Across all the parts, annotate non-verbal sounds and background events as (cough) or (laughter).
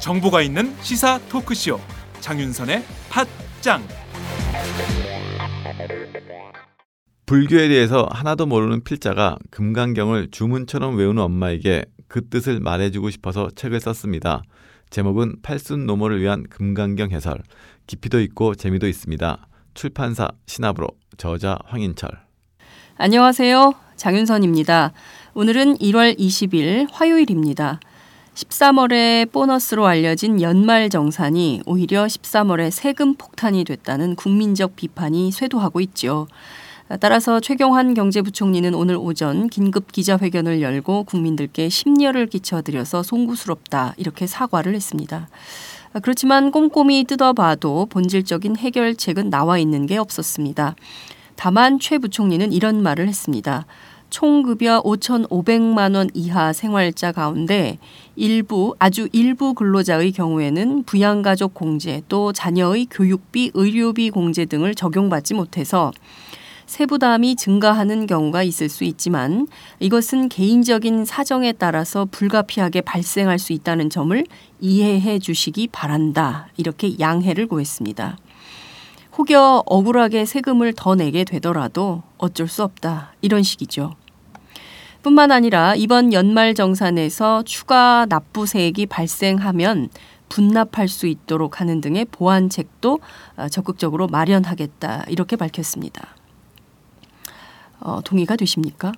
정보가 있는 시사 토크쇼 장윤선의 팟짱 불교에 대해서 하나도 모르는 필자가 금강경을 주문처럼 외우는 엄마에게 그 뜻을 말해주고 싶어서 책을 썼습니다. 제목은 팔순 노모를 위한 금강경 해설. 깊이도 있고 재미도 있습니다. 출판사 신압으로 저자 황인철. 안녕하세요. 장윤선입니다. 오늘은 1월 20일 화요일입니다. 13월에 보너스로 알려진 연말 정산이 오히려 13월에 세금 폭탄이 됐다는 국민적 비판이 쇄도하고 있죠. 따라서 최경환 경제부총리는 오늘 오전 긴급 기자회견을 열고 국민들께 심려를 끼쳐드려서 송구스럽다 이렇게 사과를 했습니다. 그렇지만 꼼꼼히 뜯어봐도 본질적인 해결책은 나와 있는 게 없었습니다. 다만 최 부총리는 이런 말을 했습니다. 총급여 5,500만 원 이하 생활자 가운데 일부 아주 일부 근로자의 경우에는 부양가족 공제 또 자녀의 교육비, 의료비 공제 등을 적용받지 못해서 세부담이 증가하는 경우가 있을 수 있지만 이것은 개인적인 사정에 따라서 불가피하게 발생할 수 있다는 점을 이해해 주시기 바란다. 이렇게 양해를 구했습니다. 혹여 억울하게 세금을 더 내게 되더라도 어쩔 수 없다. 이런 식이죠. 뿐만 아니라 이번 연말 정산에서 추가 납부세액이 발생하면 분납할 수 있도록 하는 등의 보완책도 적극적으로 마련하겠다. 이렇게 밝혔습니다. 어, 동의가 되십니까?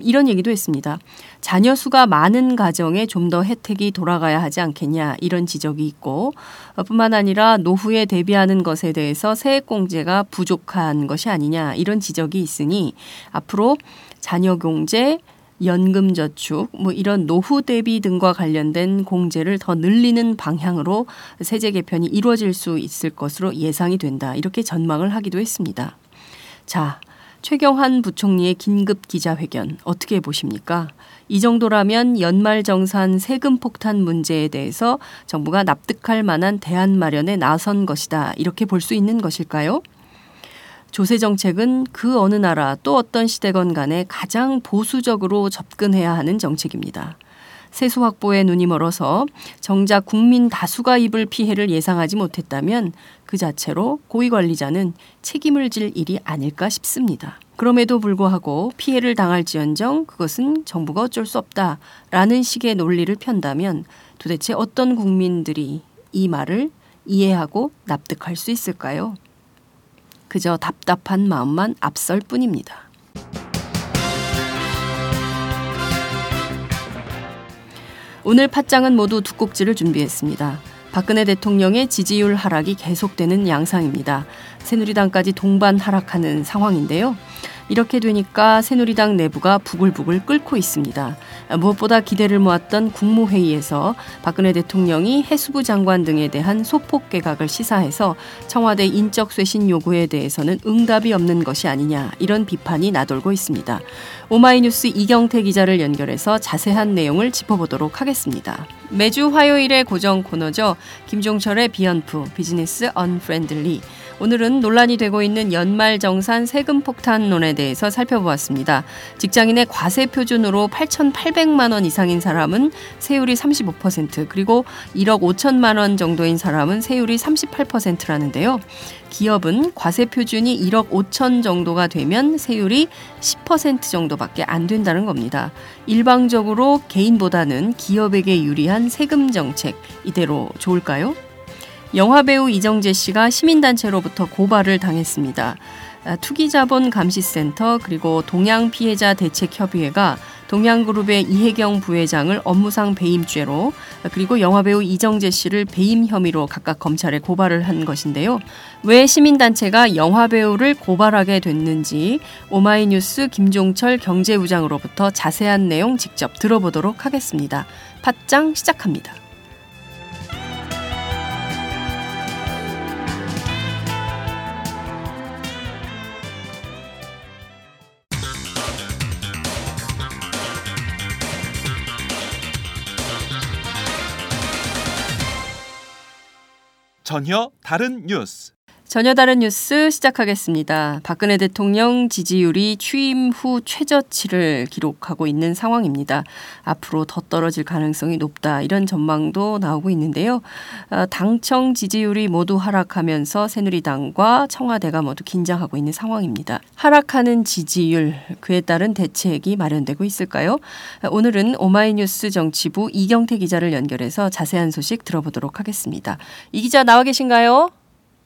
이런 얘기도 했습니다. 자녀 수가 많은 가정에 좀 더 혜택이 돌아가야 하지 않겠냐 이런 지적이 있고 어, 뿐만 아니라 노후에 대비하는 것에 대해서 세액공제가 부족한 것이 아니냐 이런 지적이 있으니 앞으로 자녀 공제 연금 저축 뭐 이런 노후 대비 등과 관련된 공제를 더 늘리는 방향으로 세제 개편이 이루어질 수 있을 것으로 예상이 된다. 이렇게 전망을 하기도 했습니다. 자, 최경환 부총리의 긴급 기자회견 어떻게 보십니까? 이 정도라면 연말정산 세금 폭탄 문제에 대해서 정부가 납득할 만한 대안 마련에 나선 것이다. 이렇게 볼 수 있는 것일까요? 조세 정책은 그 어느 나라 또 어떤 시대건 간에 가장 보수적으로 접근해야 하는 정책입니다. 세수 확보에 눈이 멀어서 정작 국민 다수가 입을 피해를 예상하지 못했다면 그 자체로 고위 관리자는 책임을 질 일이 아닐까 싶습니다. 그럼에도 불구하고 피해를 당할지언정 그것은 정부가 어쩔 수 없다라는 식의 논리를 편다면 도대체 어떤 국민들이 이 말을 이해하고 납득할 수 있을까요? 그저 답답한 마음만 앞설 뿐입니다. 오늘 팟장은 모두 두 꼭지를 준비했습니다. 박근혜 대통령의 지지율 하락이 계속되는 양상입니다. 새누리당까지 동반 하락하는 상황인데요. 이렇게 되니까 새누리당 내부가 부글부글 끓고 있습니다. 무엇보다 기대를 모았던 국무회의에서 박근혜 대통령이 해수부 장관 등에 대한 소폭 개각을 시사해서 청와대 인적 쇄신 요구에 대해서는 응답이 없는 것이 아니냐 이런 비판이 나돌고 있습니다. 오마이뉴스 이경태 기자를 연결해서 자세한 내용을 짚어보도록 하겠습니다. 매주 화요일의 고정 코너죠. 김종철의 비언프 비즈니스 unfriendly 오늘은 논란이 되고 있는 연말 정산 세금 폭탄론에 대해서 살펴보았습니다. 직장인의 과세 표준으로 8,800만 원 이상인 사람은 세율이 35% 그리고 1억 5천만 원 정도인 사람은 세율이 38%라는데요. 기업은 과세 표준이 1억 5천 정도가 되면 세율이 10% 정도밖에 안 된다는 겁니다. 일방적으로 개인보다는 기업에게 유리한 세금 정책 이대로 좋을까요? 영화배우 이정재 씨가 시민단체로부터 고발을 당했습니다. 아, 투기자본 감시센터 그리고 동양 피해자 대책협의회가 동양그룹의 이혜경 부회장을 업무상 배임죄로 그리고 영화배우 이정재 씨를 배임 혐의로 각각 검찰에 고발을 한 것인데요. 왜 시민단체가 영화배우를 고발하게 됐는지 오마이뉴스 김종철 경제부장으로부터 자세한 내용 직접 들어보도록 하겠습니다. 팟짱 시작합니다. 전혀 다른 뉴스. 전혀 다른 뉴스 시작하겠습니다. 박근혜 대통령 지지율이 취임 후 최저치를 기록하고 있는 상황입니다. 앞으로 더 떨어질 가능성이 높다 이런 전망도 나오고 있는데요. 어, 당청 지지율이 모두 하락하면서 새누리당과 청와대가 모두 긴장하고 있는 상황입니다. 하락하는 지지율 그에 따른 대책이 마련되고 있을까요? 오늘은 오마이뉴스 정치부 이경태 기자를 연결해서 자세한 소식 들어보도록 하겠습니다. 이 기자 나와 계신가요?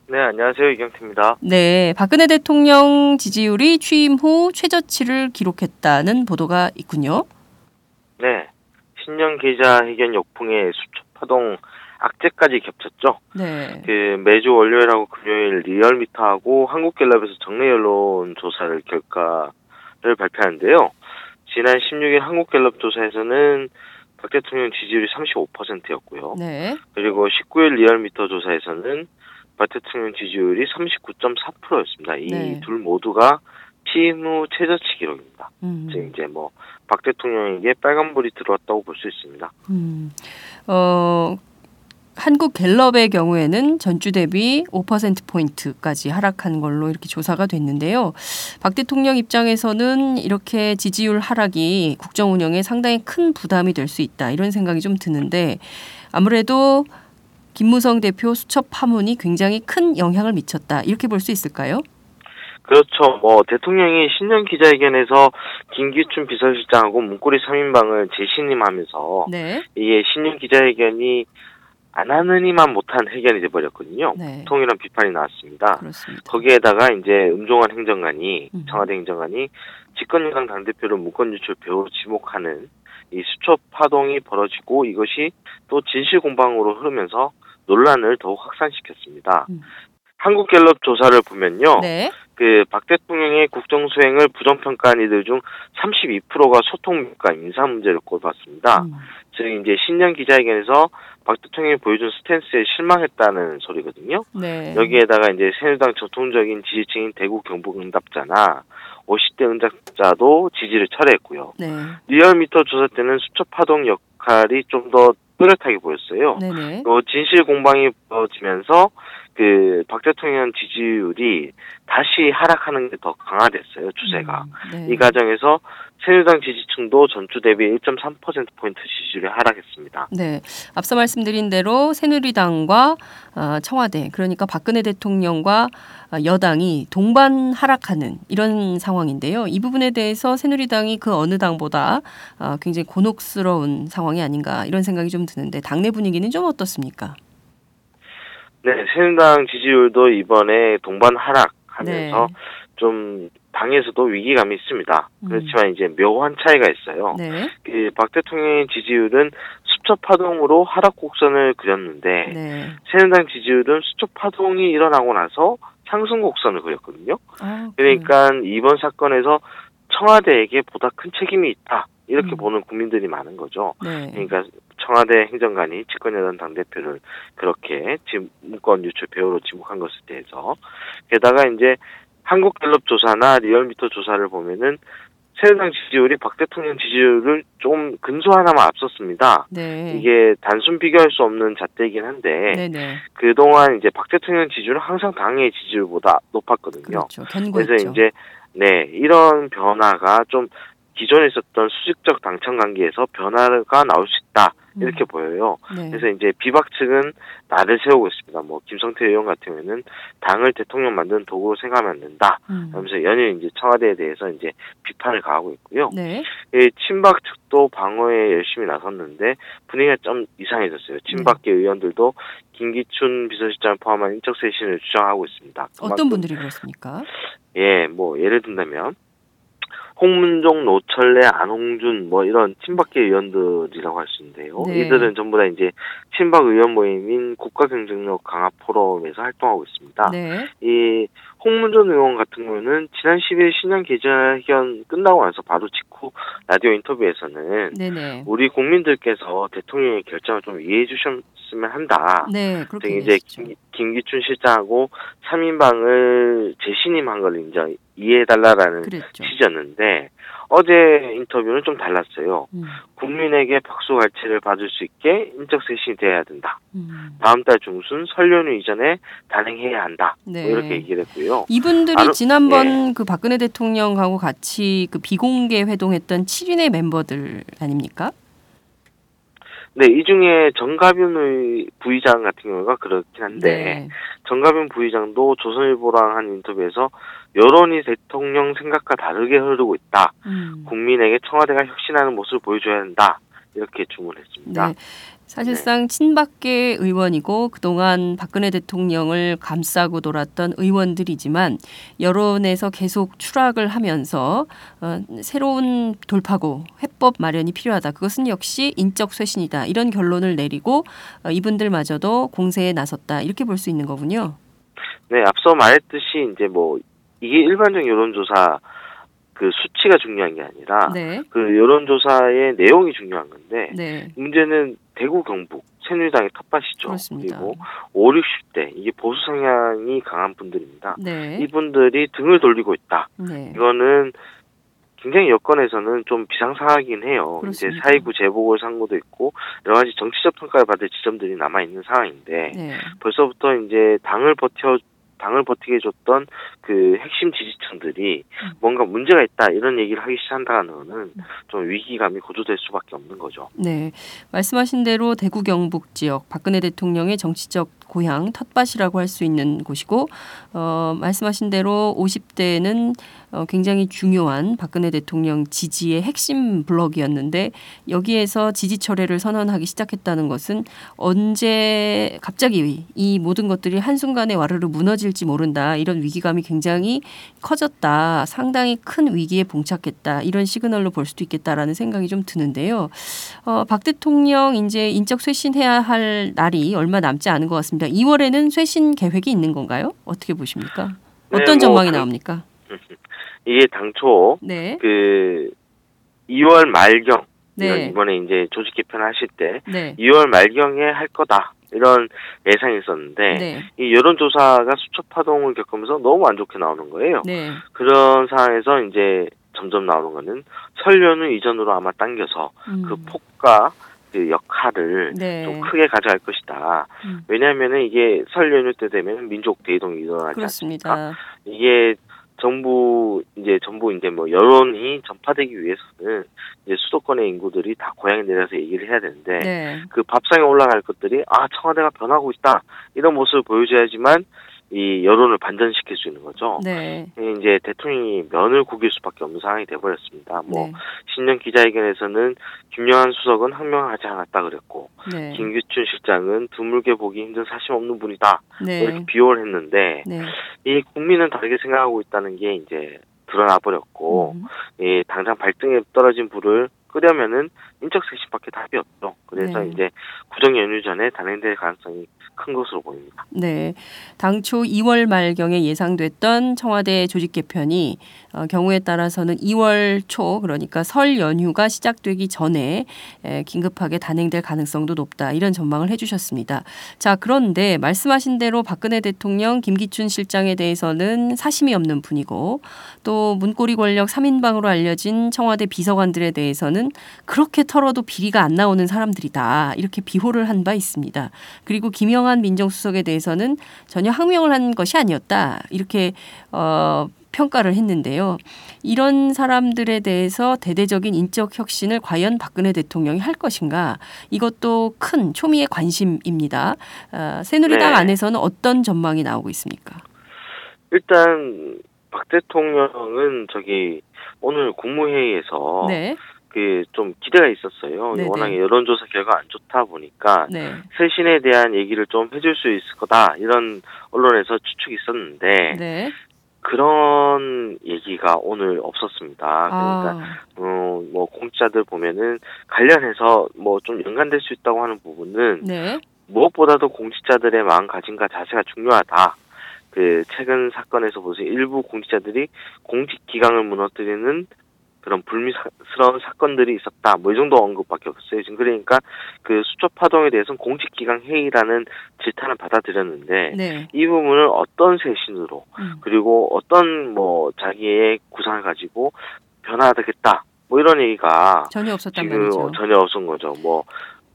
네, 안녕하세요. 이경태입니다. 네, 박근혜 대통령 지지율이 취임 후 최저치를 기록했다는 보도가 있군요. 네, 신년 기자회견 역풍에 수첩 파동 악재까지 겹쳤죠. 네. 그 매주 월요일하고 금요일 리얼미터하고 한국갤럽에서 정례 여론 조사를 결과를 발표하는데요. 지난 16일 한국갤럽 조사에서는 박 대통령 지지율이 35%였고요. 네. 그리고 19일 리얼미터 조사에서는 박 대통령 지지율이 39.4%였습니다. 이 네. 둘 모두가 취임 후 최저치 기록입니다. 음. 즉 이제 뭐 박 대통령에게 빨간불이 들어왔다고 볼 수 있습니다. 음. 어, 한국 갤럽의 경우에는 전주 대비 5% 포인트까지 하락한 걸로 이렇게 조사가 됐는데요. 박 대통령 입장에서는 이렇게 지지율 하락이 국정 운영에 상당히 큰 부담이 될 수 있다 이런 생각이 좀 드는데 아무래도 김무성 대표 수첩 파문이 굉장히 큰 영향을 미쳤다 이렇게 볼 수 있을까요? 그렇죠. 뭐 대통령이 신년 기자회견에서 김기춘 비서실장하고 문고리 3인방을 재신임하면서 네. 이게 신년 기자회견이 안 하느니만 못한 회견이 돼버렸거든요. 네. 통이란 비판이 나왔습니다. 그렇습니다. 거기에다가 이제 음종환 행정관이 음. 청와대 행정관이 집권여당 당대표를 문건 유출 배우로 지목하는 이 수첩 파동이 벌어지고 이것이 또 진실 공방으로 흐르면서 논란을 더욱 확산시켰습니다. 음. 한국갤럽 조사를 보면요. 네. 그박 대통령의 국정 수행을 부정평가한 이들 중 32%가 소통과 인사 문제를 꼽았습니다. 음. 즉 이제 신년 기자회견에서 박 대통령이 보여준 스탠스에 실망했다는 소리거든요. 네. 여기에다가 이제 새누리당 전통적인 지지층인 대구 경북 응답자나 50대 응답자도 지지를 철회했고요. 네. 리얼미터 조사 때는 수첩 파동 역할이 좀 더 뚜렷하게 보였어요. 네네. 어, 진실 공방이 벌어지면서 그 박 대통령 지지율이 다시 하락하는 게 더 강화됐어요 추세가. 음, 네. 이 과정에서 새누리당 지지층도 전주 대비 1.3% 포인트 지지율이 하락했습니다. 네, 앞서 말씀드린 대로 새누리당과 어, 청와대 그러니까 박근혜 대통령과 어, 여당이 동반 하락하는 이런 상황인데요. 이 부분에 대해서 새누리당이 그 어느 당보다 어, 굉장히 곤혹스러운 상황이 아닌가 이런 생각이 좀 드는데 당내 분위기는 좀 어떻습니까? 네, 새누리당 지지율도 이번에 동반 하락하면서 네. 좀 당에서도 위기감이 있습니다. 음. 그렇지만 이제 묘한 차이가 있어요. 네, 그박 대통령의 지지율은 수첩 파동으로 하락 곡선을 그렸는데 네. 새누리당 지지율은 수첩 파동이 일어나고 나서 상승 곡선을 그렸거든요. 아. 그러니까 이번 사건에서 청와대에게 보다 큰 책임이 있다 이렇게 음. 보는 국민들이 많은 거죠. 네, 그러니까 청와대 행정관이 집권여당 당대표를 그렇게 지- 문건 유출 배우로 지목한 것에 대해서 게다가 이제 한국갤럽 조사나 리얼미터 조사를 보면은 새누리당 지지율이 박 대통령 지지율을 좀 근소 하나만 앞섰습니다. 네, 이게 단순 비교할 수 없는 잣대이긴 한데 네, 네, 그동안 이제 박 대통령 지지율은 항상 당의 지지율보다 높았거든요. 그렇죠. 그래서. 이제 네 이런 변화가 좀 기존에 있었던 수직적 당청 관계에서 변화가 나올 수 있다 이렇게 음. 보여요. 네. 그래서 이제 비박 측은 나를 세우고 있습니다. 뭐 김성태 의원 같은 경우에는 당을 대통령 만드는 도구로 생각하면 안 된다. 음. 하면서 연일 이제 청와대에 대해서 이제 비판을 가하고 있고요. 네, 이 친박 측도 방어에 열심히 나섰는데 분위기가 좀 이상해졌어요. 친박계 네. 의원들도 김기춘 비서실장을 포함한 인적 쇄신을 주장하고 있습니다. 어떤 분들이 그렇습니까? 예, 뭐 예를 든다면 홍문종, 노철래, 안홍준 뭐 이런 친박계 의원들이라고 할 수 있는데요. 네. 이들은 전부 다 이제 친박 의원 모임인 국가경쟁력 강화 포럼에서 활동하고 있습니다. 네, 이 홍문종 의원 같은 경우는 지난 10일 신년 기자회견 끝나고 나서 바로 직후 라디오 인터뷰에서는 네, 네, 우리 국민들께서 대통령의 결정을 좀 이해해 주셨으면 한다. 네, 즉 그렇게 이제. 김, 김기춘 실장하고 3인방을 재신임한 걸 인정 이해해달라라는 그랬죠. 취지였는데 어제 인터뷰는 좀 달랐어요. 음, 국민에게 박수갈채를 받을 수 있게 인적 쇄신이 돼야 된다. 음. 다음 달 중순 설 연휴 이전에 단행해야 한다. 뭐 네. 이렇게 얘기를 했고요. 이분들이 아르- 지난번 그 박근혜 대통령하고 같이 그 비공개 회동했던 7인의 멤버들 아닙니까? 네, 이 중에 정가빈 의 부의장 같은 경우가 그렇긴 한데 네. 정가빈 부의장도 조선일보랑 한 인터뷰에서 여론이 대통령 생각과 다르게 흐르고 있다. 음. 국민에게 청와대가 혁신하는 모습을 보여줘야 한다. 이렇게 주문했습니다. 네. 사실상 친박계 의원이고 그동안 박근혜 대통령을 감싸고 돌았던 의원들이지만 여론에서 계속 추락을 하면서 어, 새로운 돌파구, 해법 마련이 필요하다. 그것은 역시 인적 쇄신이다. 이런 결론을 내리고 어, 이분들마저도 공세에 나섰다. 이렇게 볼 수 있는 거군요. 네, 앞서 말했듯이 이제 뭐 이게 일반적 여론조사 그 수치가 중요한 게 아니라 네. 그 여론조사의 내용이 중요한 건데 네. 문제는 대구 경북 새누리당의 텃밭이죠. 그렇습니다. 그리고 5, 60대 이게 보수 성향이 강한 분들입니다. 네. 이분들이 등을 돌리고 있다. 네. 이거는 굉장히 여건에서는 좀 비상사하긴 해요. 이제 그렇습니다. 사이구 재보궐 상고도 있고 여러 가지 정치적 평가를 받을 지점들이 남아 있는 상황인데 네. 벌써부터 이제 당을 버텨 당을 버티게 해줬던 그 핵심 지지층들이 음. 뭔가 문제가 있다 이런 얘기를 하기 시작한다는 거는 좀 위기감이 고조될 수밖에 없는 거죠. 네. 말씀하신 대로 대구 경북 지역 박근혜 대통령의 정치적 고향 텃밭이라고 할 수 있는 곳이고 어, 말씀하신 대로 50대는 어, 굉장히 중요한 박근혜 대통령 지지의 핵심 블록이었는데 여기에서 지지 철회를 선언하기 시작했다는 것은 언제 갑자기 이 모든 것들이 한순간에 와르르 무너질지 모른다 이런 위기감이 굉장히 커졌다 상당히 큰 위기에 봉착했다 이런 시그널로 볼 수도 있겠다라는 생각이 좀 드는데요. 어, 박 대통령 이제 인적 쇄신해야 할 날이 얼마 남지 않은 것 같습니다. 2월에는 쇄신 계획이 있는 건가요? 어떻게 보십니까? 네, 어떤 뭐 전망이 당- 나옵니까? 이게 당초 네, 그 2월 말경 네, 이번에 이제 조직 개편을 하실 때 네, 2월 말경에 할 거다 이런 예상이 있었는데 네, 이 여론조사가 수첩 파동을 겪으면서 너무 안 좋게 나오는 거예요. 네, 그런 상황에서 이제 점점 나오는 거는 설 연휴 이전으로 아마 당겨서 음, 그 폭과 그 역할을 네, 좀 크게 가져갈 것이다. 음. 왜냐하면은 이게 설 연휴 때 되면 민족 대이동이 일어나지 않습니까? 그렇습니다. 이게 정부 이제 전부 이제 뭐 여론이 전파되기 위해서는 이제 수도권의 인구들이 다 고향에 내려서 얘기를 해야 되는데 네, 그 밥상에 올라갈 것들이 아 청와대가 변하고 있다 이런 모습을 보여줘야지만 이 여론을 반전시킬 수 있는 거죠. 네, 이제 대통령이 면을 구길 수밖에 없는 상황이 돼버렸습니다. 뭐 네, 신년 기자회견에서는 김영한 수석은 항명하지 않았다 그랬고 네, 김규춘 실장은 드물게 보기 힘든 사심 없는 분이다. 네, 이렇게 비호를 했는데 네, 이 국민은 다르게 생각하고 있다는 게 이제 드러나 버렸고 음, 이 당장 발등에 떨어진 불을 끄려면은 인적 쇄신밖에 답이 없죠. 그래서 네. 이제 구정 연휴 전에 단행될 가능성이 큰 것으로 보입니다. 네. 당초 2월 말경에 예상됐던 청와대 조직 개편이 어, 경우에 따라서는 2월 초 그러니까 설 연휴가 시작되기 전에 에, 긴급하게 단행될 가능성도 높다 이런 전망을 해주셨습니다. 자 그런데 말씀하신 대로 박근혜 대통령 김기춘 실장에 대해서는 사심이 없는 분이고 또 문고리 권력 3인방으로 알려진 청와대 비서관들에 대해서는 그렇게 털어도 비리가 안 나오는 사람들이다 이렇게 비호를 한 바 있습니다. 그리고 김영한 민정수석에 대해서는 전혀 항명을 한 것이 아니었다 이렇게 어, 평가를 했는데요. 이런 사람들에 대해서 대대적인 인적 혁신을 과연 박근혜 대통령이 할 것인가 이것도 큰 초미의 관심입니다. 어, 새누리당 네. 안에서는 어떤 전망이 나오고 있습니까? 일단 박 대통령은 저기 오늘 국무회의에서 네, 그 좀 기대가 있었어요. 네네. 워낙에 여론조사 결과 안 좋다 보니까 네, 쇄신에 대한 얘기를 좀 해줄 수 있을 거다 이런 언론에서 추측이 있었는데 네. 그런 얘기가 오늘 없었습니다. 그러니까 아, 어, 뭐 공직자들 보면은 관련해서 뭐 좀 연관될 수 있다고 하는 부분은 네, 무엇보다도 공직자들의 마음가짐과 자세가 중요하다. 그 최근 사건에서 보세요. 일부 공직자들이 공직 기강을 무너뜨리는 그런 불미스러운 사건들이 있었다. 뭐 이 정도 언급밖에 없어요. 지금 그러니까 그 수첩 파동에 대해서는 공직기강 회의라는 질타는 받아들였는데 네. 이 부분을 어떤 쇄신으로 음. 그리고 어떤 뭐 자기의 구상을 가지고 변화하겠다. 뭐 이런 얘기가 전혀 없었단 말이죠. 전혀 없은 거죠. 뭐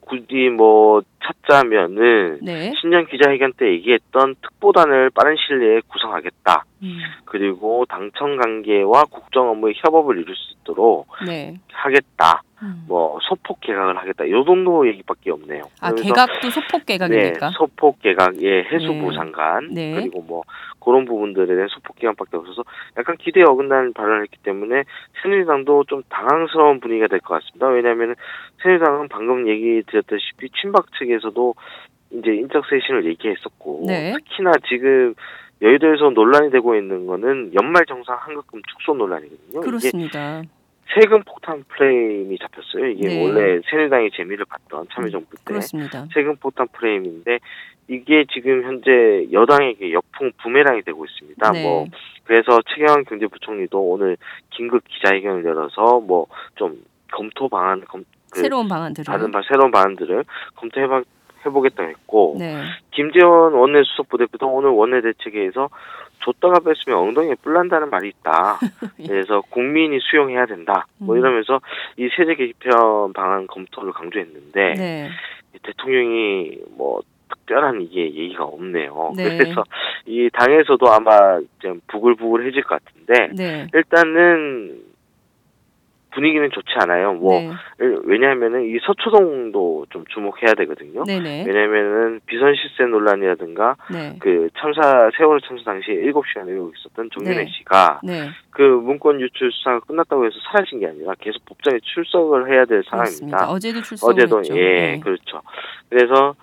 굳이 뭐 찾자면은 네. 신년 기자회견 때 얘기했던 특보단을 빠른 시일 내에 구성하겠다. 음. 그리고 당청 관계와 국정 업무의 협업을 이룰 수 있도록 네. 하겠다. 음. 뭐 소폭 개각을 하겠다. 요 정도 얘기밖에 없네요. 아 개각도 소폭 개각입니까? 네, 소폭 개각, 예, 해수부 네. 장관 네. 그리고 뭐 그런 부분들에 대한 소폭 개각밖에 없어서 약간 기대에 어긋나는 발언을 했기 때문에 새누리당도 좀 당황스러운 분위기가 될 것 같습니다. 왜냐하면 새누리당은 방금 얘기 드렸다시피 친박 측에서도 이제 인적 쇄신을 얘기했었고 네. 특히나 지금 여의도에서 논란이 되고 있는 거는 연말 정상 한급금 축소 논란이거든요. 이게 그렇습니다. 세금 폭탄 프레임이 잡혔어요. 이게 네. 원래 새누리당이 재미를 봤던 참여정부 때 그렇습니다. 세금 폭탄 프레임인데 이게 지금 현재 여당에게 역풍 부메랑이 되고 있습니다. 네. 뭐 그래서 최경환 경제부총리도 오늘 긴급 기자회견을 열어서 뭐 좀 검토 방안 검 그, 새로운 방안들을. 다른 바, 새로운 방안들을 검토해봐 해보겠다고 했고 네. 김재원 원내 수석 부대표도 오늘 원내 대책회에서 줬다가 뺐으면 엉덩이에 뿔난다는 말이 있다. (laughs) 그래서 국민이 수용해야 된다. 뭐 음. 이러면서 이 세제 개편 방안 검토를 강조했는데 네. 이 대통령이 뭐 특별한 이게 얘기가 없네요. 네. (laughs) 그래서 이 당에서도 아마 좀 부글부글해질 것 같은데 네. 일단은 분위기는 좋지 않아요. 뭐 네. 왜냐하면은 이 서초동도 좀 주목해야 되거든요. 네네. 왜냐면은 비선 실세 논란이라든가 네. 그 참사 세월호 참사 당시에 7시간 의혹 있었던 정윤혜 네. 씨가 네. 그 문건 유출 수사가 끝났다고 해서 사라진 게 아니라 계속 법정에 출석을 해야 될. 상황입니다. 어제도 출석을 어제도 했죠. 예 네. 그렇죠. 그래서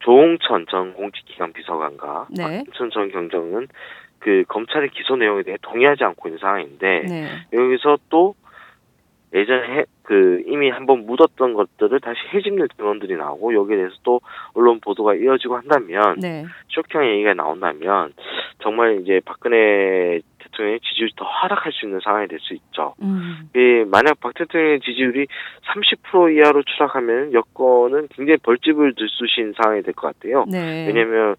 조홍천 전 공직기관 비서관과 네. 박준천 전 경정은 그 검찰의 기소 내용에 대해 동의하지 않고 있는 상황인데 네. 여기서 또 예전에 해- 그 이미 한번 묻었던 것들을 다시 해집는 증언들이 나오고 여기에 대해서 또 언론 보도가 이어지고 한다면 네. 쇼킹 얘기가 나온다면 정말 이제 박근혜 대통령의 지지율이 더 하락할 수 있는 상황이 될 수 있죠. 음. 예, 만약 박 대통령의 지지율이 30% 이하로 추락하면 여권은 굉장히 벌집을 들쑤신 상황이 될 것 같아요. 네. 왜냐하면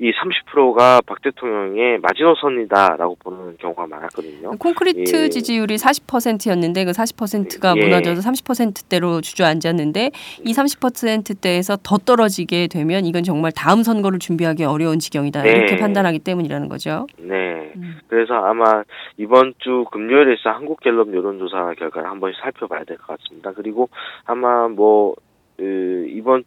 이 30%가 박 대통령의 마지노선이다라고 보는 경우가 많았거든요. 콘크리트 예. 지지율이 40%였는데 그 40%가 예. 무너져서 30%대로 주저앉았는데 이 30%대에서 더 떨어지게 되면 이건 정말 다음 선거를 준비하기 어려운 지경이다 네. 이렇게 판단하기 때문이라는 거죠. 네. 음. 그래서 아마 이번 주 금요일에 있어 한국갤럽 여론조사 결과를 한번 살펴봐야 될 것 같습니다. 그리고 아마 뭐 그, 이번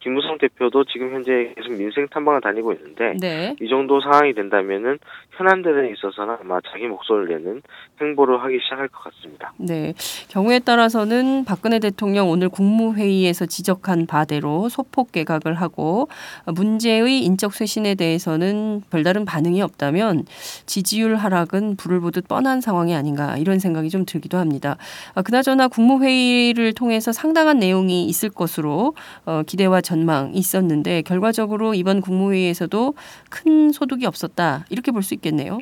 김무성 대표도 지금 현재 계속 민생 탐방을 다니고 있는데 네. 이 정도 상황이 된다면은 현안들에 있어서는 아마 자기 목소리를 내는 행보를 하기 시작할 것 같습니다. 네. 경우에 따라서는 박근혜 대통령 오늘 국무회의에서 지적한 바대로 소폭 개각을 하고 문제의 인적 쇄신에 대해서는 별다른 반응이 없다면 지지율 하락은 불을 보듯 뻔한 상황이 아닌가 이런 생각이 좀 들기도 합니다. 아, 그나저나 국무회의를 통해서 상당한 내용이 있을 것으로 어, 기대와 전망이 있었는데 결과적으로 이번 국무회의에서도 큰 소득이 없었다 이렇게 볼 수 있겠네요.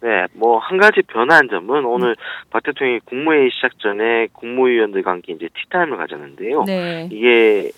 네, 뭐 한 가지 변화한 점은 오늘 박 대통령이 국무회의 시작 전에 국무위원들과 함께 이제 티타임을 가졌는데요. 네. 이게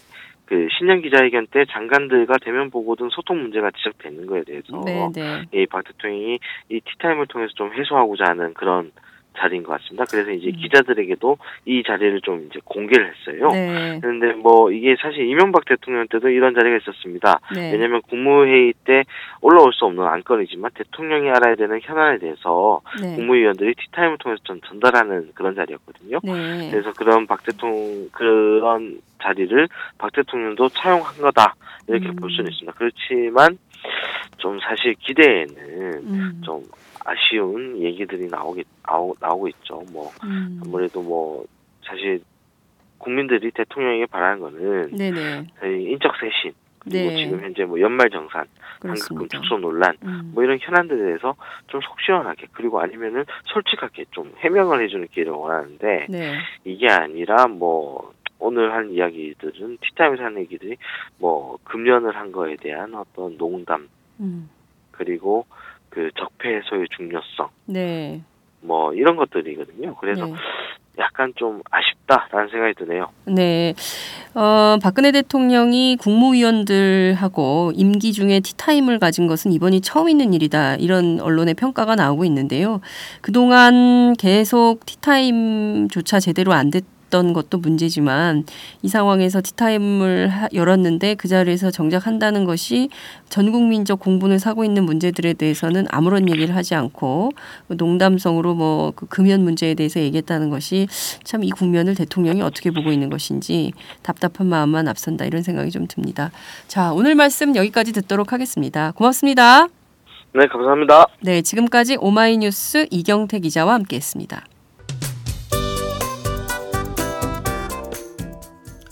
그 신년 기자회견 때 장관들과 대면 보고 등 소통 문제가 지적되는 거에 대해서 네, 네. 이박 대통령이 이 티타임을 통해서 좀 해소하고자 하는 그런 자리인 것 같습니다. 그래서 이제 음. 기자들에게도 이 자리를 좀 이제 공개를 했어요. 네. 그런데 뭐 이게 사실 이명박 대통령 때도 이런 자리가 있었습니다. 네. 왜냐하면 국무회의 때 올라올 수 없는 안건이지만 대통령이 알아야 되는 현안에 대해서 네. 국무위원들이 티타임을 통해서 좀 전달하는 그런 자리였거든요. 네. 그래서 그런 박 대통령 그런 자리를 박 대통령도 차용한 거다 이렇게 음. 볼 수는 있습니다. 그렇지만 좀 사실 기대에는 음. 좀 아쉬운 얘기들이 나오게 나오, 나오고 있죠. 뭐 음. 아무래도 뭐 사실 국민들이 대통령에게 바라는 거는 네네. 저희 인적 쇄신 그리고 네. 지금 현재 뭐 연말 정산, 그렇습니다. 축소 논란 음. 뭐 이런 현안들에 대해서 좀 속 시원하게 그리고 아니면은 솔직하게 좀 해명을 해주는 기회를 원하는데 네. 이게 아니라 뭐 오늘 한 이야기들은 티타임에서 하는 얘기들이 뭐 금연을 한 거에 대한 어떤 농담 음. 그리고 그 적폐 해소의 중요성 네. 뭐 이런 것들이거든요. 그래서 네. 약간 좀 아쉽다라는 생각이 드네요. 네. 어, 박근혜 대통령이 국무위원들하고 임기 중에 티타임을 가진 것은 이번이 처음 있는 일이다. 이런 언론의 평가가 나오고 있는데요. 그동안 계속 티타임조차 제대로 안 됐 던 것도 문제지만 이 상황에서 티타임을 하- 열었는데 그 자리에서 정작 한다는 것이 전 국민적 공분을 사고 있는 문제들에 대해서는 아무런 얘기를 하지 않고 농담성으로 뭐 그 금연 문제에 대해서 얘기했다는 것이 참 이 국면을 대통령이 어떻게 보고 있는 것인지 답답한 마음만 앞선다 이런 생각이 좀 듭니다. 자, 오늘 말씀 여기까지 듣도록 하겠습니다. 고맙습니다. 네, 감사합니다. 네, 지금까지 오마이뉴스 이경태 기자와 함께했습니다.